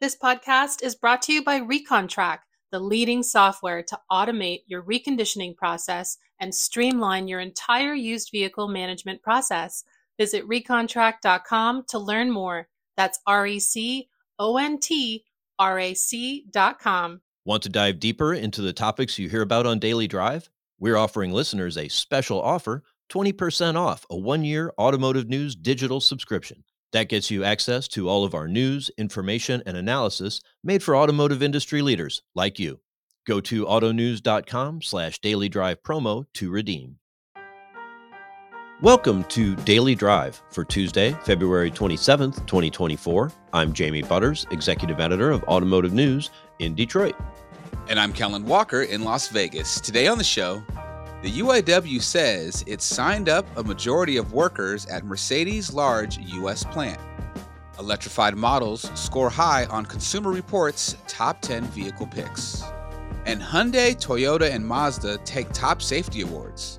This podcast is brought to you by ReconTrack, the leading software to automate your reconditioning process and streamline your entire used vehicle management process. Visit recontrack.com to learn more. That's R E C O N T R A C.com. Want to dive deeper into the topics you hear about on Daily Drive? We're offering listeners a special offer 20% off a one year automotive news digital subscription. That gets you access to all of our news, information, and analysis made for automotive industry leaders like you. Go to autonews.com slash daily drive promo to redeem. Welcome to Daily Drive for Tuesday, February 27th, 2024. I'm Jamie Butters, Executive Editor of Automotive News in Detroit. And I'm Kellen Walker in Las Vegas. Today on the show, the UAW says it signed up a majority of workers at Mercedes' large U.S. plant. Electrified models score high on Consumer Reports' top 10 vehicle picks. And Hyundai, Toyota, and Mazda take top safety awards.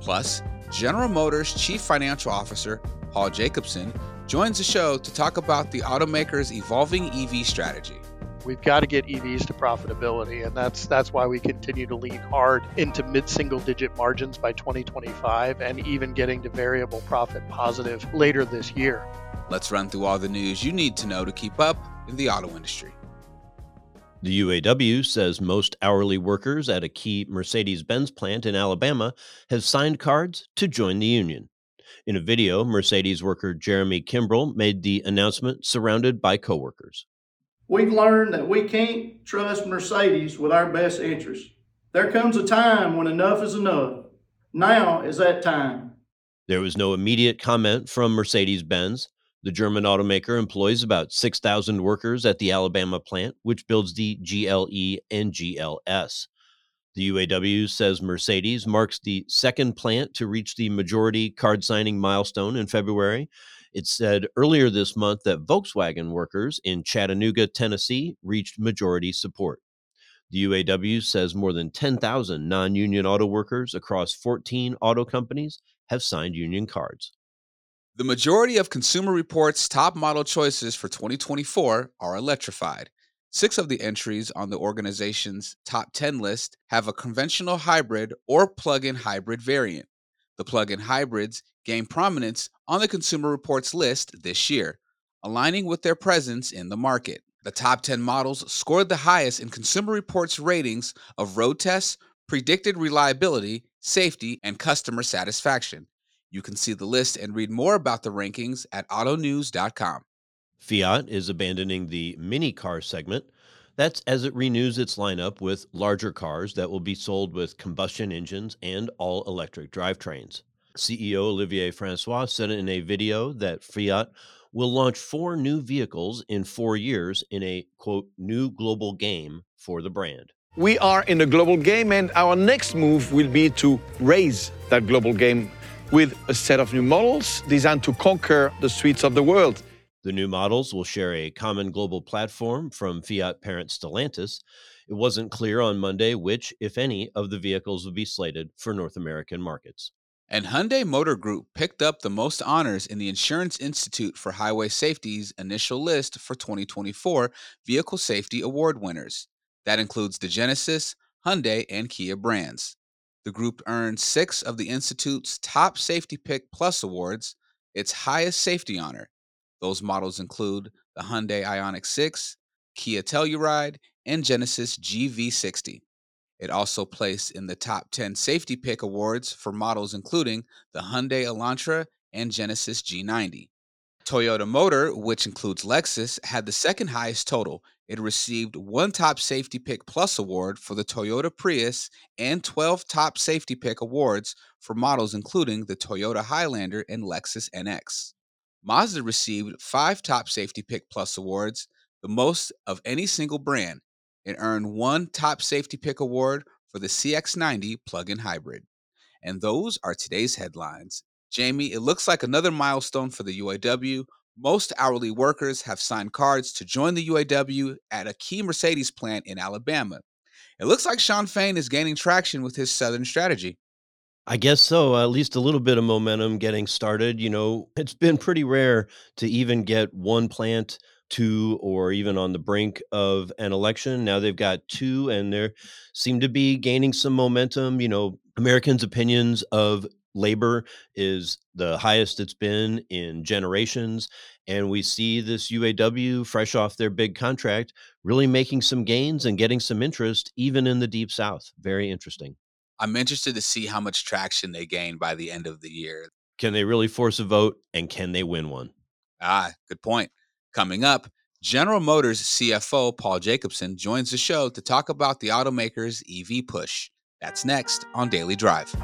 Plus, General Motors Chief Financial Officer Paul Jacobson joins the show to talk about the automaker's evolving EV strategy. We've got to get EVs to profitability, and that's that's why we continue to lean hard into mid-single-digit margins by 2025, and even getting to variable profit positive later this year. Let's run through all the news you need to know to keep up in the auto industry. The UAW says most hourly workers at a key Mercedes Benz plant in Alabama have signed cards to join the union. In a video, Mercedes worker Jeremy Kimbrell made the announcement surrounded by coworkers. We've learned that we can't trust Mercedes with our best interests. There comes a time when enough is enough. Now is that time. There was no immediate comment from Mercedes Benz. The German automaker employs about 6,000 workers at the Alabama plant, which builds the GLE and GLS. The UAW says Mercedes marks the second plant to reach the majority card signing milestone in February. It said earlier this month that Volkswagen workers in Chattanooga, Tennessee, reached majority support. The UAW says more than 10,000 non union auto workers across 14 auto companies have signed union cards. The majority of Consumer Reports' top model choices for 2024 are electrified. Six of the entries on the organization's top 10 list have a conventional hybrid or plug in hybrid variant. The plug in hybrids gained prominence on the Consumer Reports list this year, aligning with their presence in the market. The top 10 models scored the highest in Consumer Reports ratings of road tests, predicted reliability, safety, and customer satisfaction. You can see the list and read more about the rankings at autonews.com. Fiat is abandoning the mini car segment. That's as it renews its lineup with larger cars that will be sold with combustion engines and all electric drivetrains. CEO Olivier Francois said in a video that Fiat will launch four new vehicles in four years in a quote new global game for the brand. We are in a global game, and our next move will be to raise that global game with a set of new models designed to conquer the streets of the world. The new models will share a common global platform from Fiat parent Stellantis. It wasn't clear on Monday which, if any, of the vehicles would be slated for North American markets. And Hyundai Motor Group picked up the most honors in the Insurance Institute for Highway Safety's initial list for 2024 Vehicle Safety Award winners. That includes the Genesis, Hyundai, and Kia brands. The group earned six of the Institute's top Safety Pick Plus awards, its highest safety honor. Those models include the Hyundai Ioniq 6, Kia Telluride, and Genesis GV60. It also placed in the top 10 Safety Pick awards for models including the Hyundai Elantra and Genesis G90. Toyota Motor, which includes Lexus, had the second highest total. It received one Top Safety Pick Plus award for the Toyota Prius and 12 Top Safety Pick awards for models including the Toyota Highlander and Lexus NX. Mazda received five Top Safety Pick Plus awards, the most of any single brand. and earned one Top Safety Pick award for the CX90 plug in hybrid. And those are today's headlines. Jamie, it looks like another milestone for the UAW. Most hourly workers have signed cards to join the UAW at a key Mercedes plant in Alabama. It looks like Shawn Fain is gaining traction with his Southern strategy. I guess so. At least a little bit of momentum getting started. You know, it's been pretty rare to even get one plant two or even on the brink of an election. Now they've got two, and they seem to be gaining some momentum. You know, Americans' opinions of labor is the highest it's been in generations. And we see this UAW, fresh off their big contract, really making some gains and getting some interest, even in the Deep South. Very interesting. I'm interested to see how much traction they gain by the end of the year. Can they really force a vote and can they win one? Ah, good point. Coming up, General Motors CFO Paul Jacobson joins the show to talk about the automaker's EV push. That's next on Daily Drive.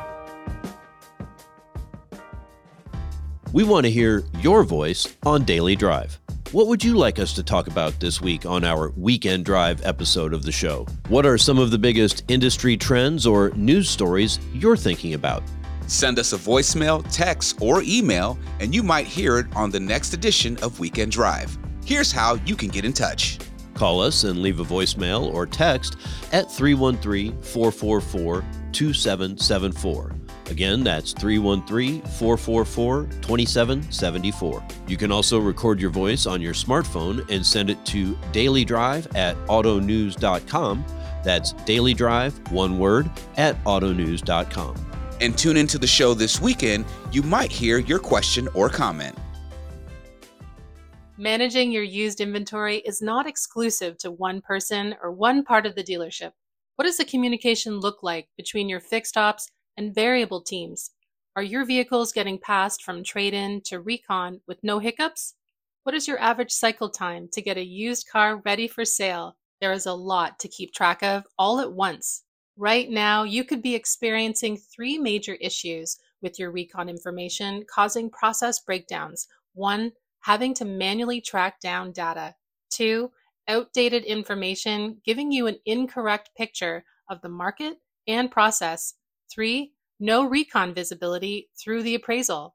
We want to hear your voice on Daily Drive. What would you like us to talk about this week on our Weekend Drive episode of the show? What are some of the biggest industry trends or news stories you're thinking about? Send us a voicemail, text, or email, and you might hear it on the next edition of Weekend Drive. Here's how you can get in touch. Call us and leave a voicemail or text at 313 444 2774. Again, that's 313 444 2774. You can also record your voice on your smartphone and send it to dailydrive at autonews.com. That's dailydrive, one word, at autonews.com and tune into the show this weekend, you might hear your question or comment. Managing your used inventory is not exclusive to one person or one part of the dealership. What does the communication look like between your fixed ops and variable teams? Are your vehicles getting passed from trade in to recon with no hiccups? What is your average cycle time to get a used car ready for sale? There is a lot to keep track of all at once. Right now, you could be experiencing three major issues with your recon information causing process breakdowns. One, having to manually track down data. Two, outdated information giving you an incorrect picture of the market and process. Three, no recon visibility through the appraisal.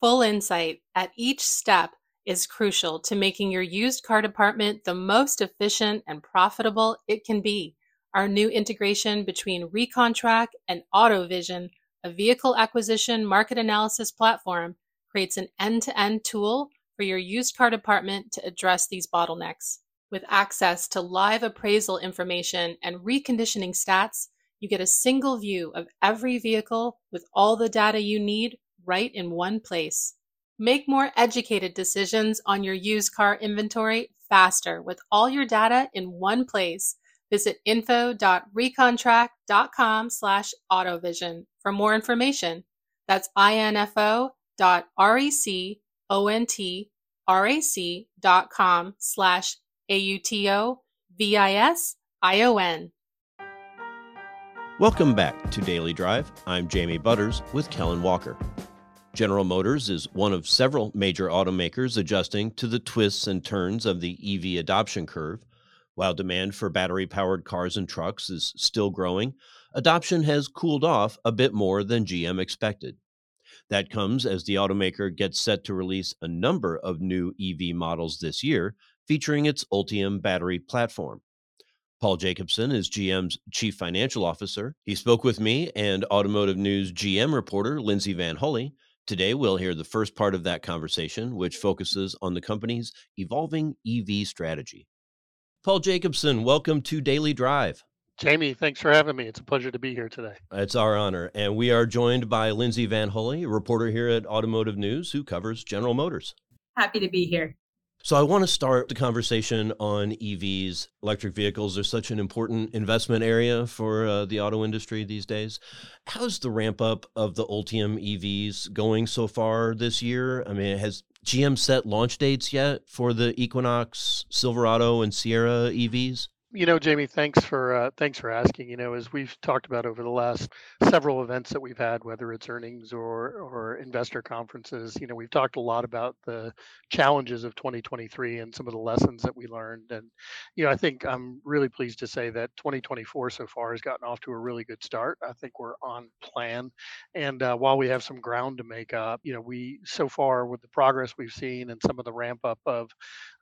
Full insight at each step is crucial to making your used car department the most efficient and profitable it can be. Our new integration between ReconTrack and AutoVision, a vehicle acquisition market analysis platform, creates an end-to-end tool for your used car department to address these bottlenecks. With access to live appraisal information and reconditioning stats, you get a single view of every vehicle with all the data you need right in one place. Make more educated decisions on your used car inventory faster with all your data in one place Visit info.recontrack.com slash autovision for more information. That's info.recontrack.com slash A-U-T-O-V-I-S-I-O-N. Welcome back to Daily Drive. I'm Jamie Butters with Kellen Walker. General Motors is one of several major automakers adjusting to the twists and turns of the EV adoption curve while demand for battery powered cars and trucks is still growing, adoption has cooled off a bit more than GM expected. That comes as the automaker gets set to release a number of new EV models this year, featuring its Ultium battery platform. Paul Jacobson is GM's chief financial officer. He spoke with me and Automotive News GM reporter Lindsay VanHulle. Today, we'll hear the first part of that conversation, which focuses on the company's evolving EV strategy. Paul Jacobson, welcome to Daily Drive. Jamie, thanks for having me. It's a pleasure to be here today. It's our honor. And we are joined by Lindsay VanHulle, a reporter here at Automotive News who covers General Motors. Happy to be here. So, I want to start the conversation on EVs, electric vehicles. They're such an important investment area for uh, the auto industry these days. How's the ramp up of the Ultium EVs going so far this year? I mean, has GM set launch dates yet for the Equinox, Silverado, and Sierra EVs? You know, Jamie, thanks for uh, thanks for asking. You know, as we've talked about over the last several events that we've had, whether it's earnings or or investor conferences, you know, we've talked a lot about the challenges of 2023 and some of the lessons that we learned. And you know, I think I'm really pleased to say that 2024 so far has gotten off to a really good start. I think we're on plan. And uh, while we have some ground to make up, you know, we so far with the progress we've seen and some of the ramp up of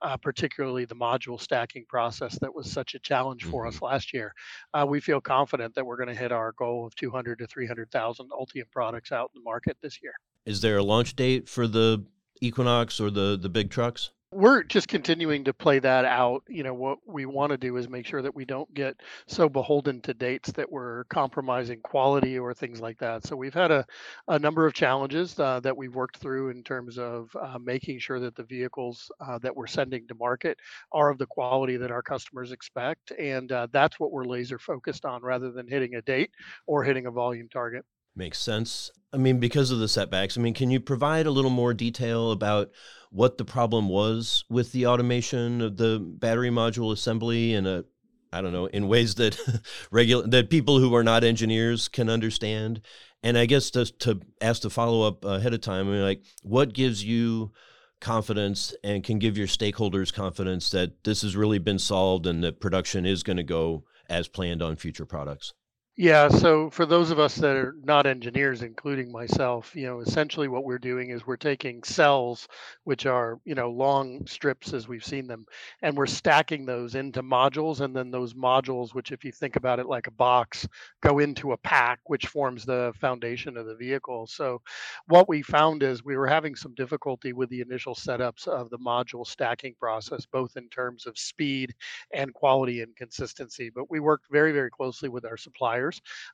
uh, particularly the module stacking process that was such a challenge for mm-hmm. us last year. Uh, we feel confident that we're going to hit our goal of 200 to 300,000 Ultium products out in the market this year. Is there a launch date for the Equinox or the the big trucks? We're just continuing to play that out. You know, what we want to do is make sure that we don't get so beholden to dates that we're compromising quality or things like that. So we've had a, a number of challenges uh, that we've worked through in terms of uh, making sure that the vehicles uh, that we're sending to market are of the quality that our customers expect. And uh, that's what we're laser focused on rather than hitting a date or hitting a volume target. Makes sense. I mean, because of the setbacks, I mean, can you provide a little more detail about what the problem was with the automation of the battery module assembly and a I don't know, in ways that regular that people who are not engineers can understand. And I guess to to ask the follow up ahead of time, I mean, like, what gives you confidence and can give your stakeholders confidence that this has really been solved and that production is going to go as planned on future products? Yeah, so for those of us that are not engineers, including myself, you know, essentially what we're doing is we're taking cells, which are, you know, long strips as we've seen them, and we're stacking those into modules. And then those modules, which, if you think about it like a box, go into a pack, which forms the foundation of the vehicle. So what we found is we were having some difficulty with the initial setups of the module stacking process, both in terms of speed and quality and consistency. But we worked very, very closely with our suppliers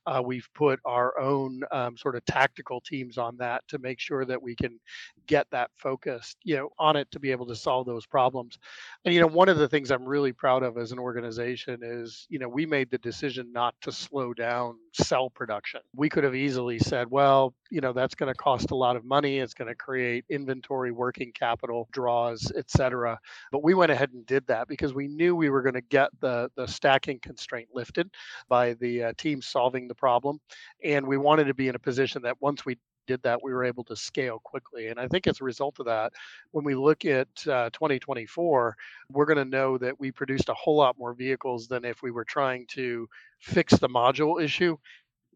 uh, we've put our own um, sort of tactical teams on that to make sure that we can get that focused, you know, on it to be able to solve those problems. And you know, one of the things I'm really proud of as an organization is, you know, we made the decision not to slow down cell production. We could have easily said, well, you know, that's going to cost a lot of money. It's going to create inventory, working capital draws, et cetera. But we went ahead and did that because we knew we were going to get the the stacking constraint lifted by the uh, team solving the problem. And we wanted to be in a position that once we did that, we were able to scale quickly. And I think as a result of that, when we look at uh, 2024, we're going to know that we produced a whole lot more vehicles than if we were trying to fix the module issue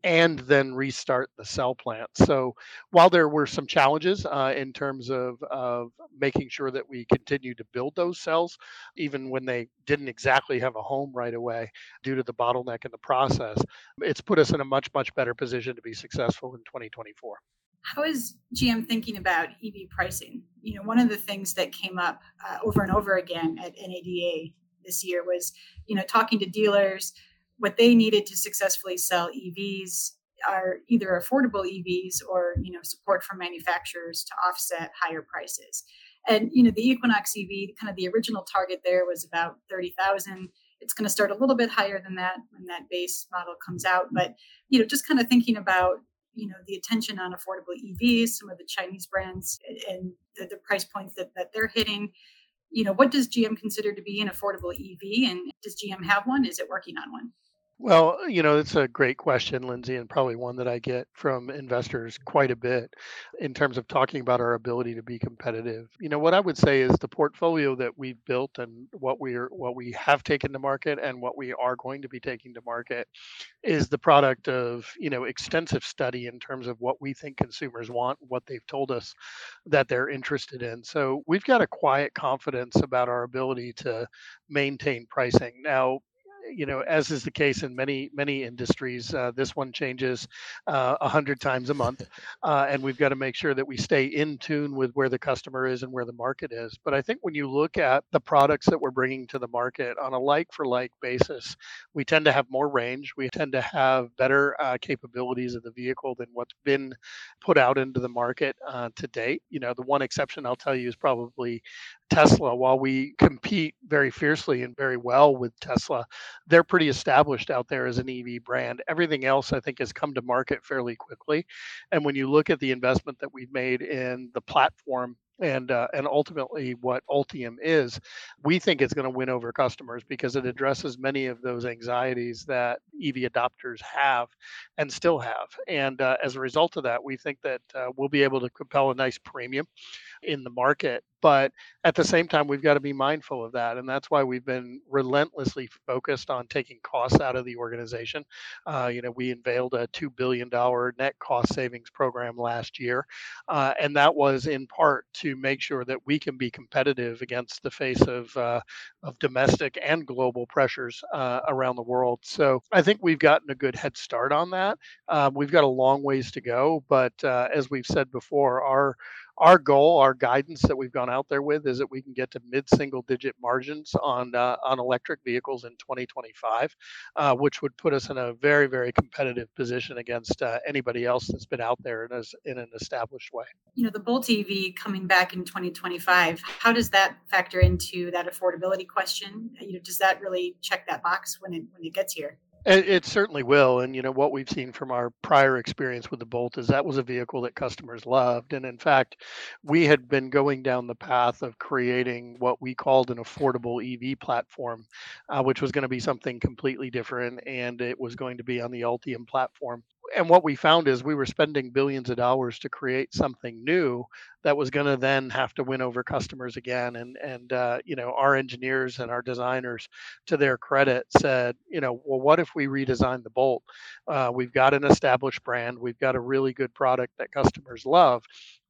and then restart the cell plant. So while there were some challenges uh, in terms of, of making sure that we continue to build those cells, even when they didn't exactly have a home right away due to the bottleneck in the process, it's put us in a much, much better position to be successful in 2024. How is GM thinking about EV pricing? You know, one of the things that came up uh, over and over again at NADA this year was, you know, talking to dealers, what they needed to successfully sell EVs are either affordable EVs or you know support from manufacturers to offset higher prices. And you know the Equinox EV, kind of the original target there was about thirty thousand. It's going to start a little bit higher than that when that base model comes out. But you know just kind of thinking about you know the attention on affordable EVs, some of the Chinese brands and the, the price points that, that they're hitting. You know what does GM consider to be an affordable EV, and does GM have one? Is it working on one? Well, uh, you know, it's a great question, Lindsay, and probably one that I get from investors quite a bit in terms of talking about our ability to be competitive. You know, what I would say is the portfolio that we've built and what we're what we have taken to market and what we are going to be taking to market is the product of, you know, extensive study in terms of what we think consumers want, what they've told us that they're interested in. So, we've got a quiet confidence about our ability to maintain pricing. Now, you know, as is the case in many many industries, uh, this one changes uh, a hundred times a month, uh, and we've got to make sure that we stay in tune with where the customer is and where the market is. But I think when you look at the products that we're bringing to the market on a like for like basis, we tend to have more range. We tend to have better uh, capabilities of the vehicle than what's been put out into the market uh, to date. You know, the one exception I'll tell you is probably Tesla. While we compete very fiercely and very well with Tesla, they're pretty established out there as an EV brand. Everything else, I think, has come to market fairly quickly. And when you look at the investment that we've made in the platform and uh, and ultimately what Ultium is, we think it's going to win over customers because it addresses many of those anxieties that EV adopters have and still have. And uh, as a result of that, we think that uh, we'll be able to compel a nice premium in the market. But at the same time, we've got to be mindful of that. And that's why we've been relentlessly focused on taking costs out of the organization. Uh, you know, we unveiled a $2 billion net cost savings program last year. Uh, and that was in part to make sure that we can be competitive against the face of, uh, of domestic and global pressures uh, around the world. So I think we've gotten a good head start on that. Um, we've got a long ways to go. But uh, as we've said before, our our goal, our guidance that we've gone out there with is that we can get to mid-single digit margins on uh, on electric vehicles in 2025, uh, which would put us in a very very competitive position against uh, anybody else that's been out there in, a, in an established way. You know, the Bolt EV coming back in 2025. How does that factor into that affordability question? You know, does that really check that box when it when it gets here? It, it, certainly will. And, you know, what we've seen from our prior experience with the Bolt is that was a vehicle that customers loved. And in fact, we had been going down the path of creating what we called an affordable EV platform, uh, which was going to be something completely different. And it was going to be on the Ultium platform and what we found is we were spending billions of dollars to create something new that was going to then have to win over customers again. And and uh, you know our engineers and our designers to their credit said you know well what if we redesign the bolt? Uh, we've got an established brand. We've got a really good product that customers love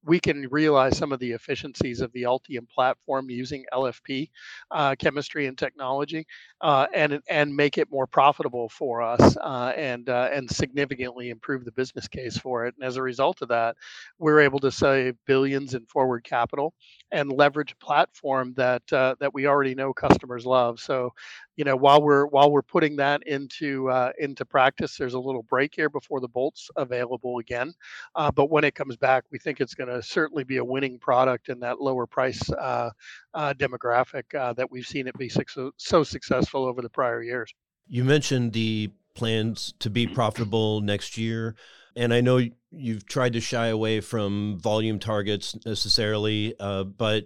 we can realize some of the efficiencies of the Ultium platform using LFP uh, chemistry and technology, uh, and and make it more profitable for us, uh, and uh, and significantly improve the business case for it. And as a result of that, we're able to save billions in forward capital and leverage a platform that uh, that we already know customers love. So you know while we're while we're putting that into uh, into practice there's a little break here before the bolts available again. Uh, but when it comes back we think it's going to certainly be a winning product in that lower price uh, uh demographic uh, that we've seen it be so, so successful over the prior years. You mentioned the plans to be profitable next year and i know you've tried to shy away from volume targets necessarily uh, but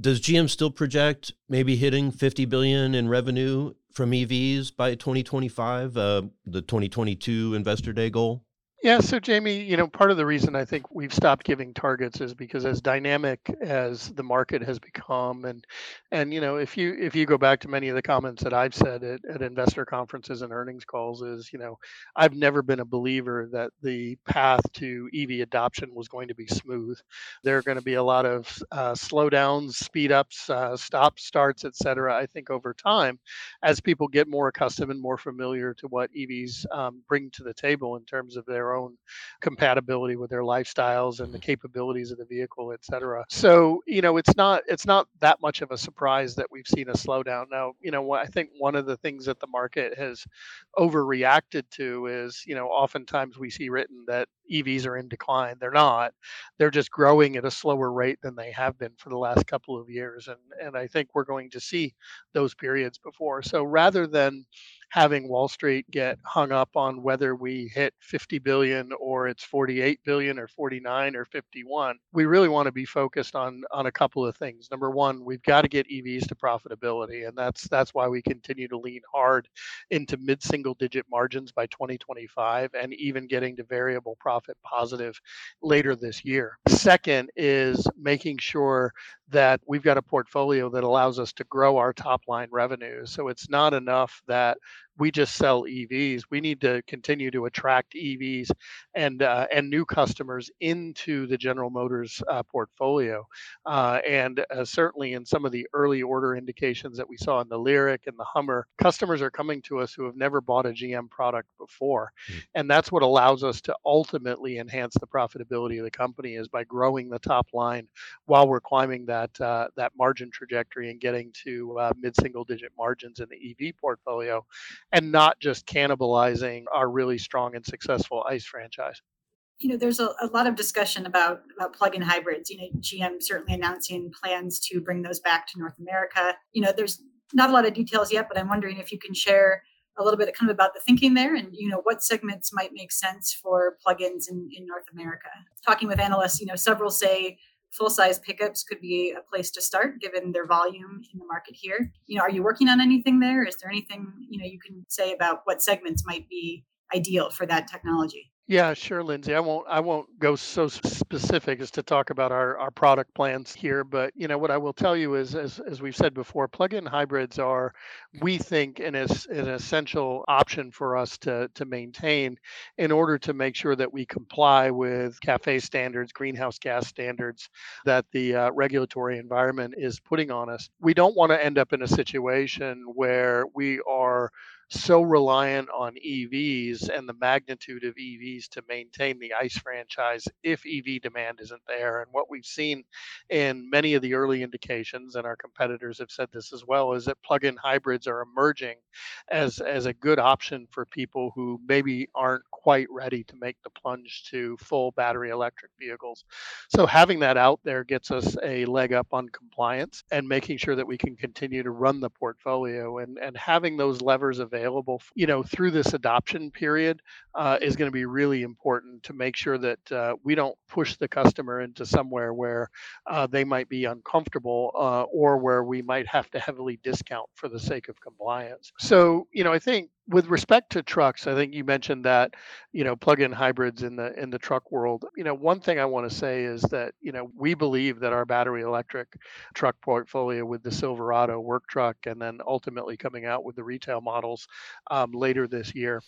does GM still project maybe hitting 50 billion in revenue from EVs by 2025, uh, the 2022 Investor Day goal? Yeah, so Jamie, you know, part of the reason I think we've stopped giving targets is because as dynamic as the market has become, and and you know, if you if you go back to many of the comments that I've said at, at investor conferences and earnings calls, is you know, I've never been a believer that the path to EV adoption was going to be smooth. There are going to be a lot of uh, slowdowns, speed ups, uh, stop starts, et cetera. I think over time, as people get more accustomed and more familiar to what EVs um, bring to the table in terms of their own compatibility with their lifestyles and the mm-hmm. capabilities of the vehicle, et cetera. So, you know, it's not it's not that much of a surprise that we've seen a slowdown. Now, you know, I think one of the things that the market has overreacted to is, you know, oftentimes we see written that EVs are in decline. They're not. They're just growing at a slower rate than they have been for the last couple of years. And and I think we're going to see those periods before. So rather than having Wall Street get hung up on whether we hit 50 billion or it's 48 billion or 49 or 51. We really want to be focused on on a couple of things. Number one, we've got to get EVs to profitability, and that's that's why we continue to lean hard into mid-single digit margins by 2025, and even getting to variable profit positive later this year. Second is making sure that we've got a portfolio that allows us to grow our top line revenues. So it's not enough that we just sell EVs. We need to continue to attract EVs and uh, and new customers into the General Motors uh, portfolio. Uh, and uh, certainly in some of the early order indications that we saw in the Lyriq and the Hummer, customers are coming to us who have never bought a GM product before, mm. and that's what allows us to ultimately enhance the profitability of the company is by growing the top line while we're climbing that uh, that margin trajectory and getting to uh, mid-single digit margins in the EV portfolio and not just cannibalizing our really strong and successful ICE franchise. You know, there's a, a lot of discussion about, about plug-in hybrids. You know, GM certainly announcing plans to bring those back to North America. You know, there's not a lot of details yet, but I'm wondering if you can share a little bit kind of about the thinking there and you know what segments might make sense for plugins in, in north america talking with analysts you know several say full size pickups could be a place to start given their volume in the market here. You know, are you working on anything there? Is there anything, you know, you can say about what segments might be ideal for that technology? Yeah, sure, Lindsay. I won't I won't go so specific as to talk about our, our product plans here, but you know what I will tell you is as, as we've said before, plug-in hybrids are we think an, an essential option for us to to maintain in order to make sure that we comply with CAFE standards, greenhouse gas standards that the uh, regulatory environment is putting on us. We don't want to end up in a situation where we are so reliant on EVs and the magnitude of EVs to maintain the ICE franchise if EV demand isn't there. And what we've seen in many of the early indications, and our competitors have said this as well, is that plug-in hybrids are emerging as as a good option for people who maybe aren't quite ready to make the plunge to full battery electric vehicles. So having that out there gets us a leg up on compliance and making sure that we can continue to run the portfolio and and having those levers available, you know, through this adoption period uh, is going to be really important to make sure that uh, we don't push the customer into somewhere where uh, they might be uncomfortable uh, or where we might have to heavily discount for the sake of compliance. So, you know, I think with respect to trucks, I think you mentioned that, you know, plug-in hybrids in the in the truck world. You know, one thing I want to say is that, you know, we believe that our battery electric truck portfolio with the Silverado work truck and then ultimately coming out with the retail models um, later this year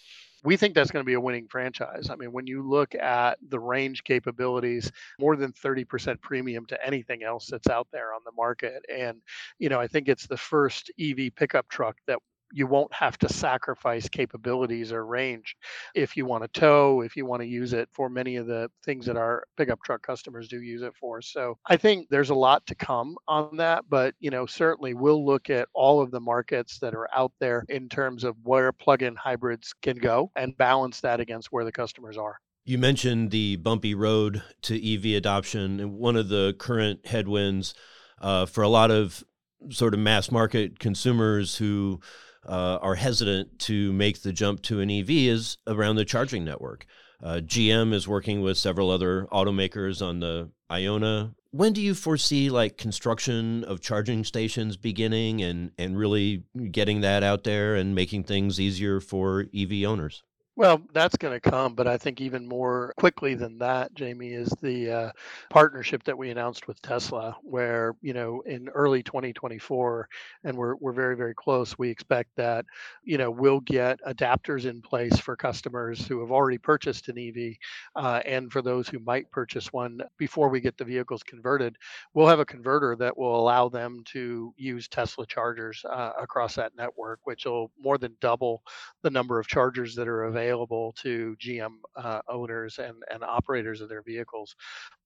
we think that's going to be a winning franchise. I mean, when you look at the range capabilities, more than 30% premium to anything else that's out there on the market. And, you know, I think it's the first EV pickup truck that you won't have to sacrifice capabilities or range if you want to tow, if you want to use it for many of the things that our pickup truck customers do use it for. So I think there's a lot to come on that, but you know, certainly we'll look at all of the markets that are out there in terms of where plug-in hybrids can go and balance that against where the customers are. You mentioned the bumpy road to EV adoption, and one of the current headwinds uh, for a lot of sort of mass market consumers who uh, are hesitant to make the jump to an EV is around the charging network. Uh, GM is working with several other automakers on the Ionna. When do you foresee like construction of charging stations beginning and and really getting that out there and making things easier for EV owners? Well, that's going to come, but I think even more quickly than that, Jamie, is the uh, partnership that we announced with Tesla, where you know in early 2024, and we're we're very very close. We expect that you know we'll get adapters in place for customers who have already purchased an EV, uh, and for those who might purchase one before we get the vehicles converted, we'll have a converter that will allow them to use Tesla chargers uh, across that network, which will more than double the number of chargers that are available available to GM uh, owners and, and operators of their vehicles.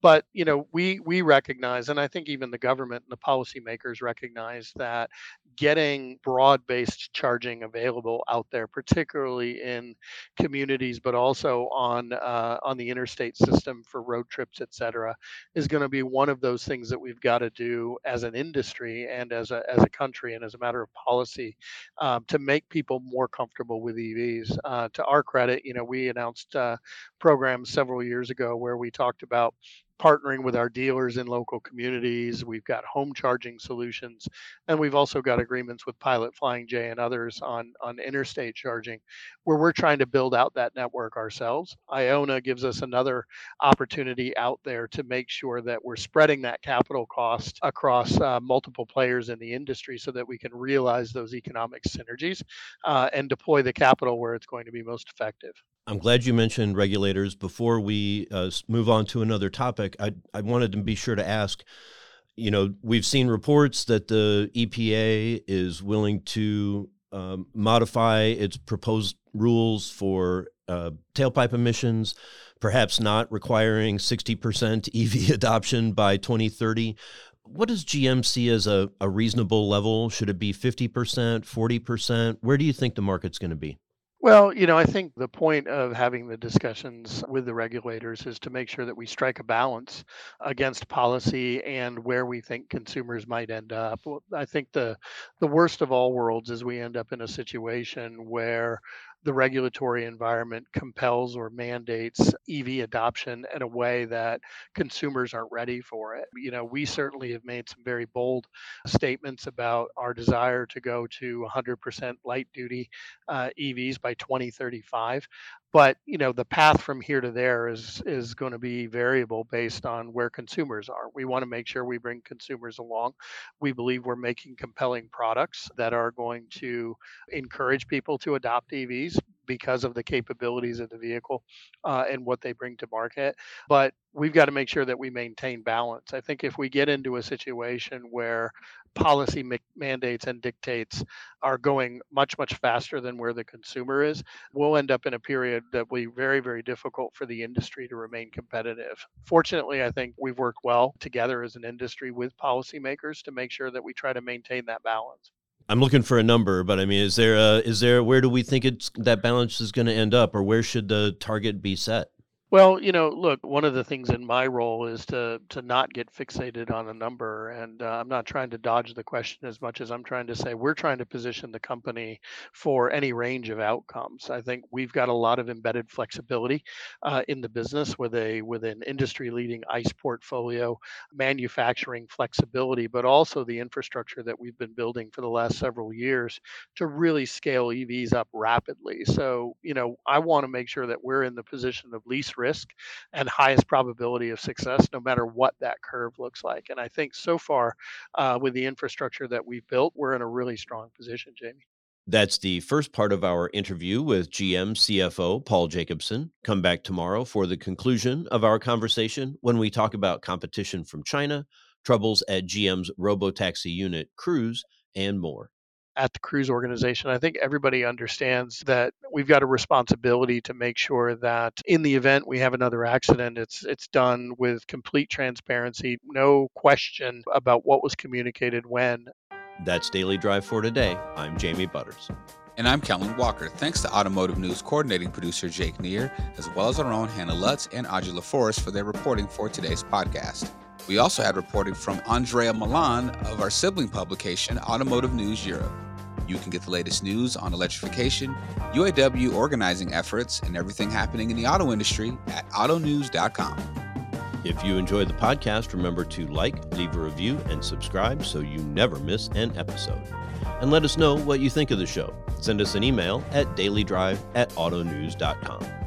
But you know, we we recognize, and I think even the government and the policymakers recognize that getting broad-based charging available out there, particularly in communities, but also on uh, on the interstate system for road trips, et cetera, is going to be one of those things that we've got to do as an industry and as a as a country and as a matter of policy um, to make people more comfortable with EVs. Uh, to our credit, you know, we announced uh, programs several years ago where we talked about partnering with our dealers in local communities. We've got home charging solutions, and we've also got agreements with Pilot Flying J and others on, on interstate charging, where we're trying to build out that network ourselves. Ionna gives us another opportunity out there to make sure that we're spreading that capital cost across uh, multiple players in the industry so that we can realize those economic synergies uh, and deploy the capital where it's going to be most effective. I'm glad you mentioned regulators. Before we uh, move on to another topic, I, I wanted to be sure to ask. You know, we've seen reports that the EPA is willing to um, modify its proposed rules for uh, tailpipe emissions, perhaps not requiring 60% EV adoption by 2030. What does GM see as a, a reasonable level? Should it be 50%, 40%? Where do you think the market's going to be? Well, you know, I think the point of having the discussions with the regulators is to make sure that we strike a balance against policy and where we think consumers might end up. I think the the worst of all worlds is we end up in a situation where the regulatory environment compels or mandates EV adoption in a way that consumers aren't ready for it. You know, we certainly have made some very bold statements about our desire to go to 100% light duty uh, EVs by 2035 but you know the path from here to there is is going to be variable based on where consumers are we want to make sure we bring consumers along we believe we're making compelling products that are going to encourage people to adopt evs because of the capabilities of the vehicle uh, and what they bring to market. But we've got to make sure that we maintain balance. I think if we get into a situation where policy mandates and dictates are going much much faster than where the consumer is we'll end up in a period that will be very very difficult for the industry to remain competitive fortunately i think we've worked well together as an industry with policymakers to make sure that we try to maintain that balance I'm looking for a number, but I mean, is there a, is there where do we think it's that balance is going to end up, or where should the target be set? Well, you know, look, one of the things in my role is to to not get fixated on a number, and uh, I'm not trying to dodge the question as much as I'm trying to say we're trying to position the company for any range of outcomes. I think we've got a lot of embedded flexibility uh, in the business with a with an industry leading ICE portfolio, manufacturing flexibility, but also the infrastructure that we've been building for the last several years to really scale EVs up rapidly. So, you know, I want to make sure that we're in the position of least risk and highest probability of success, no matter what that curve looks like. And I think so far, uh, with the infrastructure that we've built, we're in a really strong position, Jamie. That's the first part of our interview with GM CFO Paul Jacobson. Come back tomorrow for the conclusion of our conversation when we talk about competition from China, troubles at GM's robotaxi unit Cruise, and more at the cruise organization. I think everybody understands that we've got a responsibility to make sure that in the event we have another accident, it's it's done with complete transparency, no question about what was communicated when. That's Daily Drive for today. I'm Jamie Butters. And I'm Kellen Walker. Thanks to Automotive News coordinating producer Jake Neer, as well as our own Hannah Lutz and Audrey LaForest for their reporting for today's podcast. We also had reporting from Andrea Malan of our sibling publication, Automotive News Europe. You can get the latest news on electrification, UAW organizing efforts, and everything happening in the auto industry at autonews.com. If you enjoyed the podcast, remember to like, leave a review, and subscribe so you never miss an episode. And let us know what you think of the show. Send us an email at dailydrive at autonews.com.